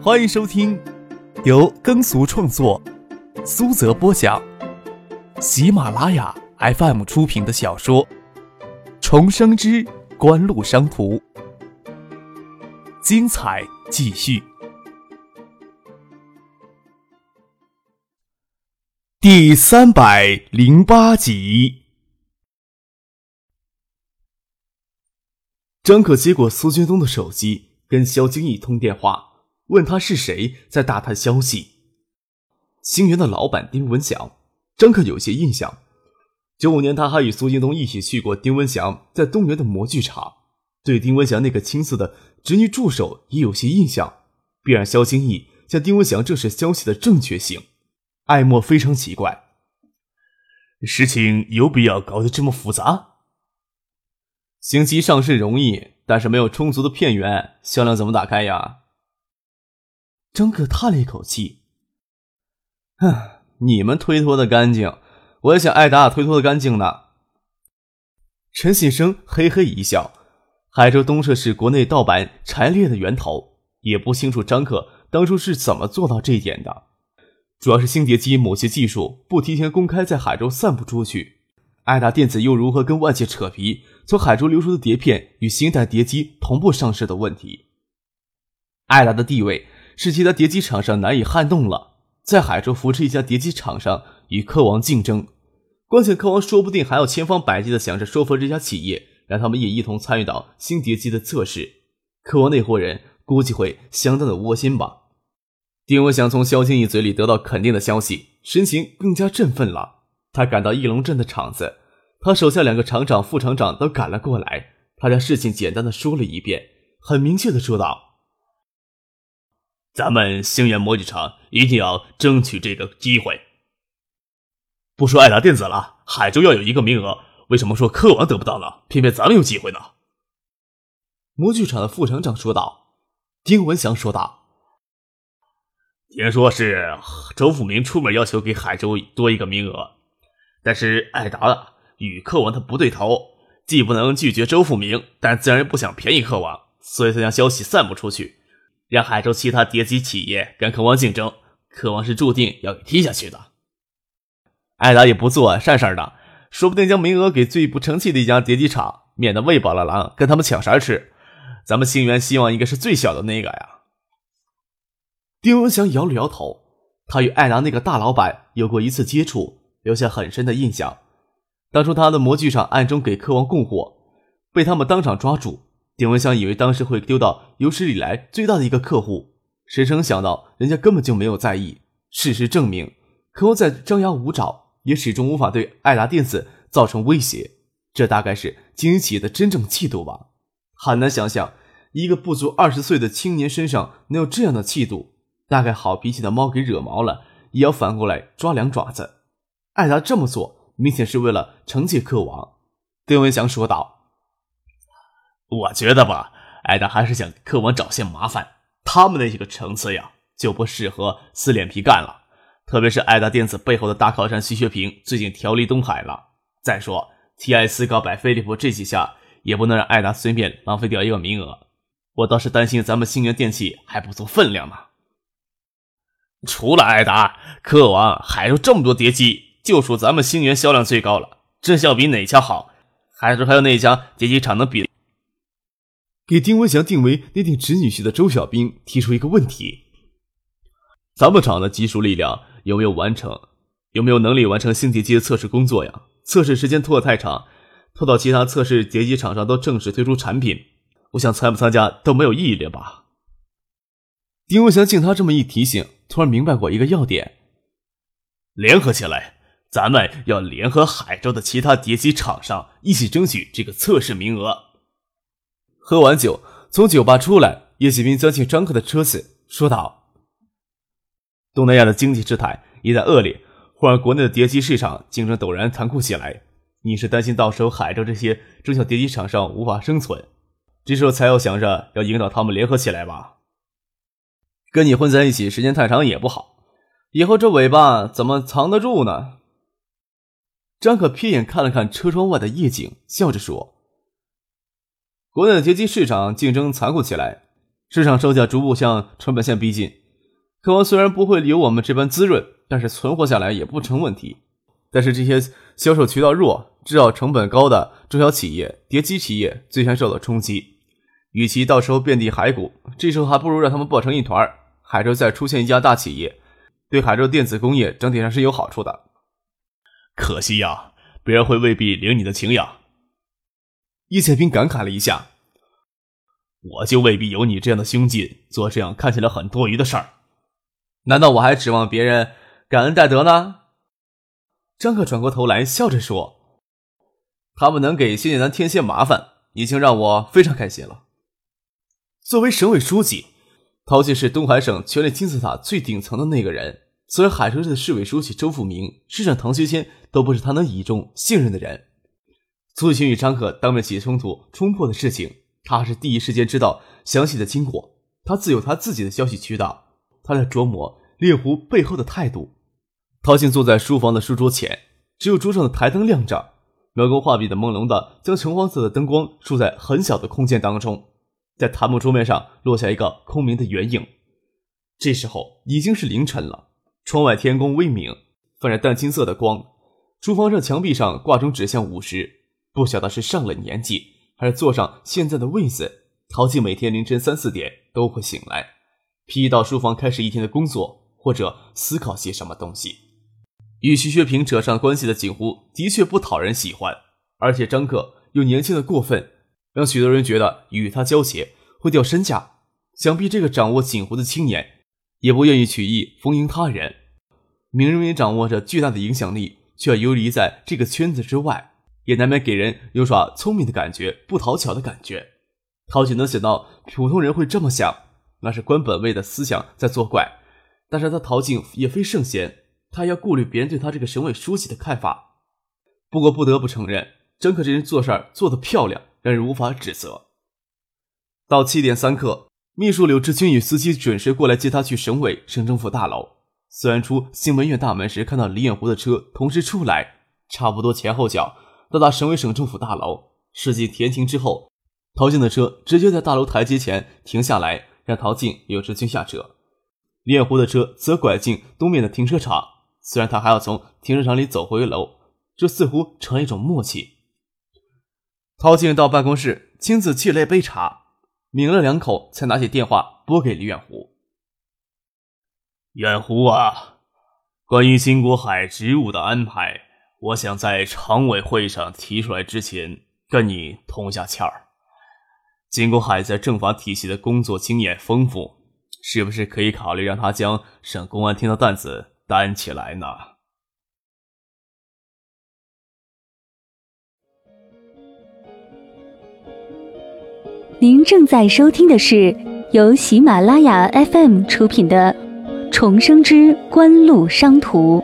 欢迎收听由耕俗创作、苏泽播讲、喜马拉雅 FM 出品的小说《重生之官路商途》，精彩继续，第三百零八集。张可接过苏军东的手机，跟肖京义通电话，问他是谁在打探消息。星源的老板丁文祥，张克有些印象。九五年，他还与苏京东一起去过丁文祥在东园的模具厂，对丁文祥那个青涩的侄女助手也有些印象，便让肖京义向丁文祥证实消息的正确性。艾莫非常奇怪，事情有必要搞得这么复杂？星期上市容易，但是没有充足的片源，销量怎么打开呀？张可叹了一口气：“哼，你们推脱的干净，我也想艾达推脱的干净呢。”陈信生嘿嘿一笑：“海州东社是国内盗版产业链的源头，也不清楚张可当初是怎么做到这一点的。主要是星碟机某些技术不提前公开，在海州散布出去。”爱达电子又如何跟外界扯皮，从海州流出的碟片与新代碟机同步上市的问题？爱达的地位是其他碟机厂商难以撼动了，在海州扶持一家碟机厂商与科王竞争，关键科王说不定还要千方百计的想着说服这家企业，让他们也一同参与到新碟机的测试。科王那伙人估计会相当的窝心吧？丁文祥从肖庆义嘴里得到肯定的消息，神情更加振奋了。他赶到翼龙镇的厂子，他手下两个厂长、副厂长都赶了过来。他将事情简单的说了一遍，很明确的说道：“咱们星源模具厂一定要争取这个机会。不说爱达电子了，海州要有一个名额，为什么说科王得不到呢？偏偏咱们有机会呢？”模具厂的副厂长说道。丁文祥说道：“听说是周富明出面要求给海州多一个名额。”但是艾达与克王他不对头，既不能拒绝周富明，但自然不想便宜克王，所以才将消息散布出去，让海州其他叠机企业跟克王竞争。克王是注定要给踢下去的。艾达也不做善事的，说不定将名额给最不成器的一家叠机厂，免得喂饱了狼跟他们抢食吃。咱们星源希望应该是最小的那个呀。丁文祥摇了摇头，他与艾达那个大老板有过一次接触。留下很深的印象。当初他的模具厂暗中给科王供货，被他们当场抓住。丁文祥以为当时会丢到有史以来最大的一个客户，谁曾想到人家根本就没有在意。事实证明，客王在张牙舞爪，也始终无法对爱达电子造成威胁。这大概是经营企业的真正气度吧？很难想象一个不足二十岁的青年身上能有这样的气度。大概好脾气的猫给惹毛了，也要反过来抓两爪子。艾达这么做，明显是为了惩戒客王。丁文祥说道：“我觉得吧，艾达还是想给克王找些麻烦。他们那几个层次呀，就不适合撕脸皮干了。特别是艾达电子背后的大靠山徐学平，最近调离东海了。再说，T.I. 斯高百飞利浦这几下，也不能让艾达随便浪费掉一个名额。我倒是担心咱们星源电器还不足分量呢。除了艾达，克王还有这么多叠机。”就属咱们星源销量最高了，这效比哪家好？还是还有那家叠机厂能比？给丁文祥定为那顶侄女婿的周小兵提出一个问题：咱们厂的技术力量有没有完成？有没有能力完成新叠机的测试工作呀？测试时间拖得太长，拖到其他测试叠机厂商都正式推出产品，我想参不参加都没有意义了吧？丁文祥经他这么一提醒，突然明白过一个要点：联合起来。咱们要联合海州的其他叠机厂商，一起争取这个测试名额。喝完酒，从酒吧出来，叶启明钻进张克的车子，说道：“东南亚的经济制态一旦恶劣，会让国内的叠机市场竞争陡然残酷起来。你是担心到时候海州这些中小叠机厂商无法生存，这时候才要想着要引导他们联合起来吧？跟你混在一起时间太长也不好，以后这尾巴怎么藏得住呢？”张可瞥眼看了看车窗外的夜景，笑着说：“国内的劫机市场竞争残酷起来，市场售价逐步向成本线逼近。客户虽然不会有我们这般滋润，但是存活下来也不成问题。但是这些销售渠道弱、制造成本高的中小企业、叠机企业最先受到冲击。与其到时候遍地骸骨，这时候还不如让他们抱成一团海州再出现一家大企业，对海州电子工业整体上是有好处的。可惜呀，别人会未必领你的情呀。叶剑平感慨了一下：“我就未必有你这样的胸襟，做这样看起来很多余的事儿。难道我还指望别人感恩戴德呢？”张克转过头来笑着说：“他们能给谢剑南添些麻烦，已经让我非常开心了。”作为省委书记，陶进是东海省权力金字塔最顶层的那个人。虽然海城市的市委书记周富明、市长唐学谦都不是他能倚重信任的人，苏玉群与张可当面起冲突冲破的事情，他还是第一时间知道详细的经过。他自有他自己的消息渠道，他在琢磨猎狐背后的态度。陶静坐在书房的书桌前，只有桌上的台灯亮着，描工画笔的朦胧的将橙黄色的灯光束在很小的空间当中。在檀木桌面上落下一个空明的圆影。这时候已经是凌晨了，窗外天空微明，泛着淡青色的光。书房上墙壁上挂钟指向午时，不晓得是上了年纪，还是坐上现在的位子。陶静每天凌晨三四点都会醒来，披到书房开始一天的工作，或者思考些什么东西。与徐学平扯上关系的锦湖的确不讨人喜欢，而且张克又年轻的过分。让许多人觉得与他交结会掉身价，想必这个掌握锦湖的青年也不愿意取意逢迎他人。明明掌握着巨大的影响力，却游离在这个圈子之外，也难免给人有耍聪明的感觉，不讨巧的感觉。陶景能想到普通人会这么想，那是官本位的思想在作怪。但是他陶静也非圣贤，他要顾虑别人对他这个省委书记的看法。不过不得不承认，张克这人做事儿做得漂亮。让人无法指责。到七点三刻，秘书柳志军与司机准时过来接他去省委省政府大楼。虽然出新闻院大门时看到李远湖的车同时出来，差不多前后脚到达省委省政府大楼。事情填停之后，陶静的车直接在大楼台阶前停下来，让陶静、柳志军下车。李远湖的车则拐进东面的停车场。虽然他还要从停车场里走回楼，这似乎成了一种默契。陶静到办公室，亲自沏了一杯茶，抿了两口，才拿起电话拨给李远湖。远湖啊，关于金国海职务的安排，我想在常委会上提出来之前，跟你通下气儿。金国海在政法体系的工作经验丰富，是不是可以考虑让他将省公安厅的担子担起来呢？您正在收听的是由喜马拉雅 FM 出品的《重生之官路商途》。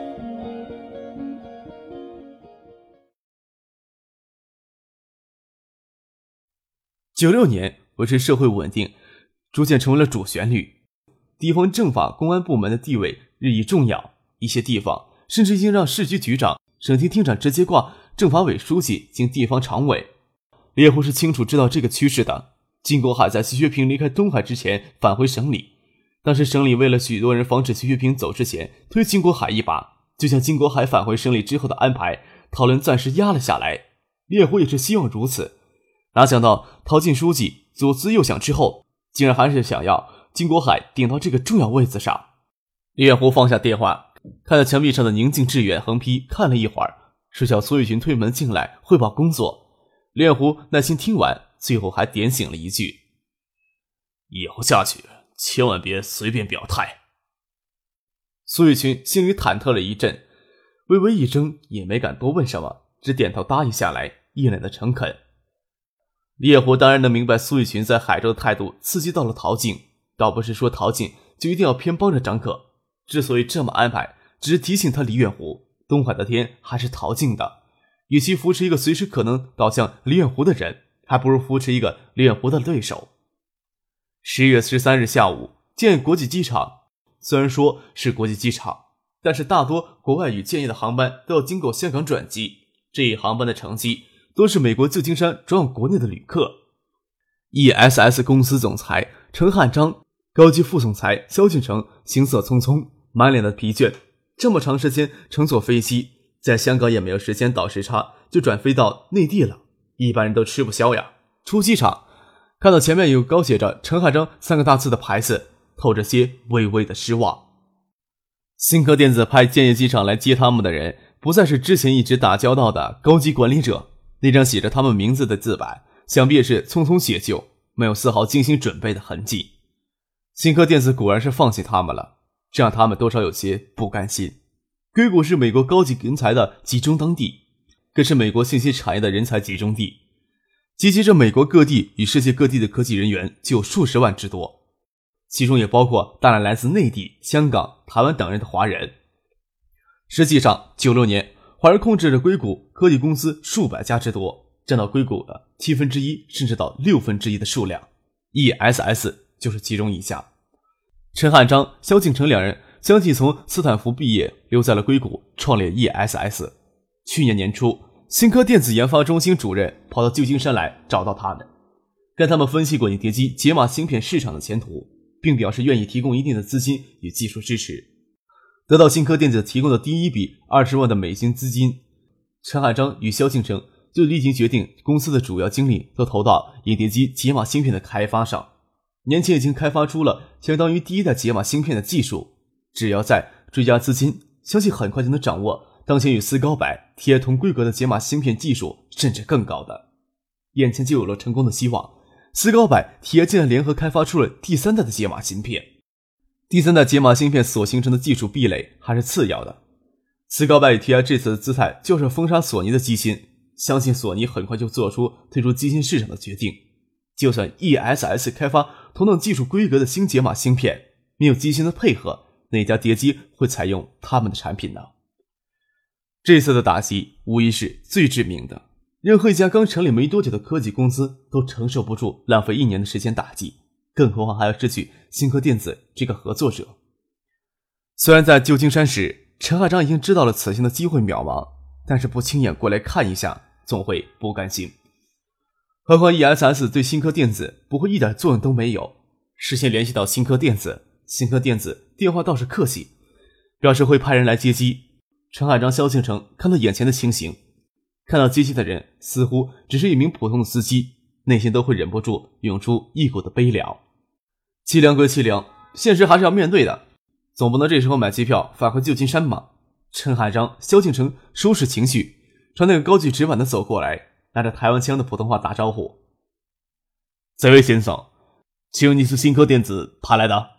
九六年，维持社会稳定逐渐成为了主旋律，地方政法公安部门的地位日益重要，一些地方甚至已经让市局局长、省厅厅长直接挂政法委书记兼地方常委。猎户是清楚知道这个趋势的。金国海在徐学平离开东海之前返回省里，当时省里为了许多人防止徐学平走之前推金国海一把，就像金国海返回省里之后的安排，讨论暂时压了下来。烈虎也是希望如此，哪想到陶晋书记左思右想之后，竟然还是想要金国海顶到这个重要位子上。李远湖放下电话，看着墙壁上的宁静致远横批，看了一会儿，是叫苏玉群推门进来汇报工作。李远湖耐心听完。最后还点醒了一句：“以后下去千万别随便表态。”苏玉群心里忐忑了一阵，微微一怔，也没敢多问什么，只点头答应下来，一脸的诚恳。烈火当然能明白苏玉群在海州的态度，刺激到了陶静，倒不是说陶静就一定要偏帮着张可，之所以这么安排，只是提醒他李远湖，东海的天还是陶静的，与其扶持一个随时可能倒向李远湖的人。还不如扶持一个李远湖的对手。十月十三日下午，建国际机场虽然说是国际机场，但是大多国外与建业的航班都要经过香港转机。这一航班的乘机都是美国旧金山转往国内的旅客。E.S.S 公司总裁陈汉章、高级副总裁肖俊成行色匆匆，满脸的疲倦。这么长时间乘坐飞机，在香港也没有时间倒时差，就转飞到内地了。一般人都吃不消呀。出机场，看到前面有高写着“陈汉章”三个大字的牌子，透着些微微的失望。新科电子派建业机场来接他们的人，不再是之前一直打交道的高级管理者。那张写着他们名字的字板，想必是匆匆写就，没有丝毫精心准备的痕迹。新科电子果然是放弃他们了，这让他们多少有些不甘心。硅谷是美国高级人才的集中当地，更是美国信息产业的人才集中地，集结着美国各地与世界各地的科技人员就有数十万之多。其中也包括大量来自内地、香港、台湾等人的华人。实际上，九六年，华人控制着硅谷科技公司数百家之多，占到硅谷的七分之一，甚至到六分之一的数量。ESS 就是其中一家。陈汉章、萧敬腾两人相继从斯坦福毕业，留在了硅谷创立 ESS。去年年初，新科电子研发中心主任跑到旧金山来找到他们，跟他们分析过影碟机解码芯片市场的前途。并表示愿意提供一定的资金与技术支持。得到新科电子提供的第一笔二十万的美金资金，陈汉章与萧敬腾就立即决定公司的主要精力都投到影碟机解码芯片的开发上。年前已经开发出了相当于第一代解码芯片的技术，只要再追加资金，相信很快就能掌握当前与思高柏、铁同规格的解码芯片技术，甚至更高的。眼前就有了成功的希望。思高柏、铁竟然联合开发出了第三代的解码芯片。第三代解码芯片所形成的技术壁垒还是次要的。思高拜与 TI 这次的姿态就是封杀索尼的机芯，相信索尼很快就做出退出机芯市场的决定。就算 ESS 开发同等技术规格的新解码芯片，没有机芯的配合，哪家碟机会采用他们的产品呢？这次的打击无疑是最致命的。任何一家刚成立没多久的科技公司都承受不住浪费一年的时间打击，更何况还要失去新科电子这个合作者。虽然在旧金山时，陈海章已经知道了此行的机会渺茫，但是不亲眼过来看一下，总会不甘心。何况 ESS 对新科电子不会一点作用都没有。事先联系到新科电子，新科电子电话倒是客气，表示会派人来接机。陈海章、萧敬腾看到眼前的情形。看到接机的人似乎只是一名普通的司机，内心都会忍不住涌出一股的悲凉。凄凉归凄凉，现实还是要面对的，总不能这时候买机票返回旧金山吧？陈海章、萧敬腾收拾情绪，朝那个高举纸板的走过来，拿着台湾腔的普通话打招呼：“这位先生，请你是新科电子派来的？”“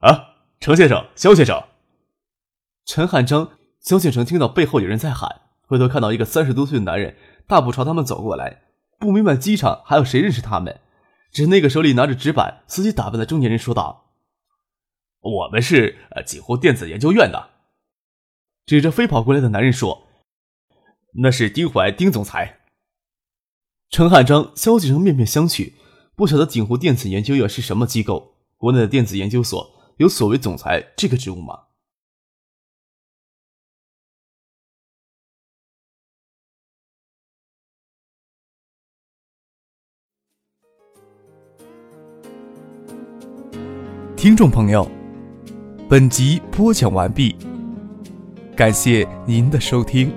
啊，陈先生，肖先生。”陈汉章、萧敬腾听到背后有人在喊。回头看到一个三十多岁的男人大步朝他们走过来，不明白机场还有谁认识他们。只是那个手里拿着纸板、司机打扮的中年人说道：“我们是呃锦湖电子研究院的。”指着飞跑过来的男人说：“那是丁怀丁总裁。”陈汉章、萧景成面面相觑，不晓得锦湖电子研究院是什么机构，国内的电子研究所有所谓总裁这个职务吗？听众朋友，本集播讲完毕，感谢您的收听。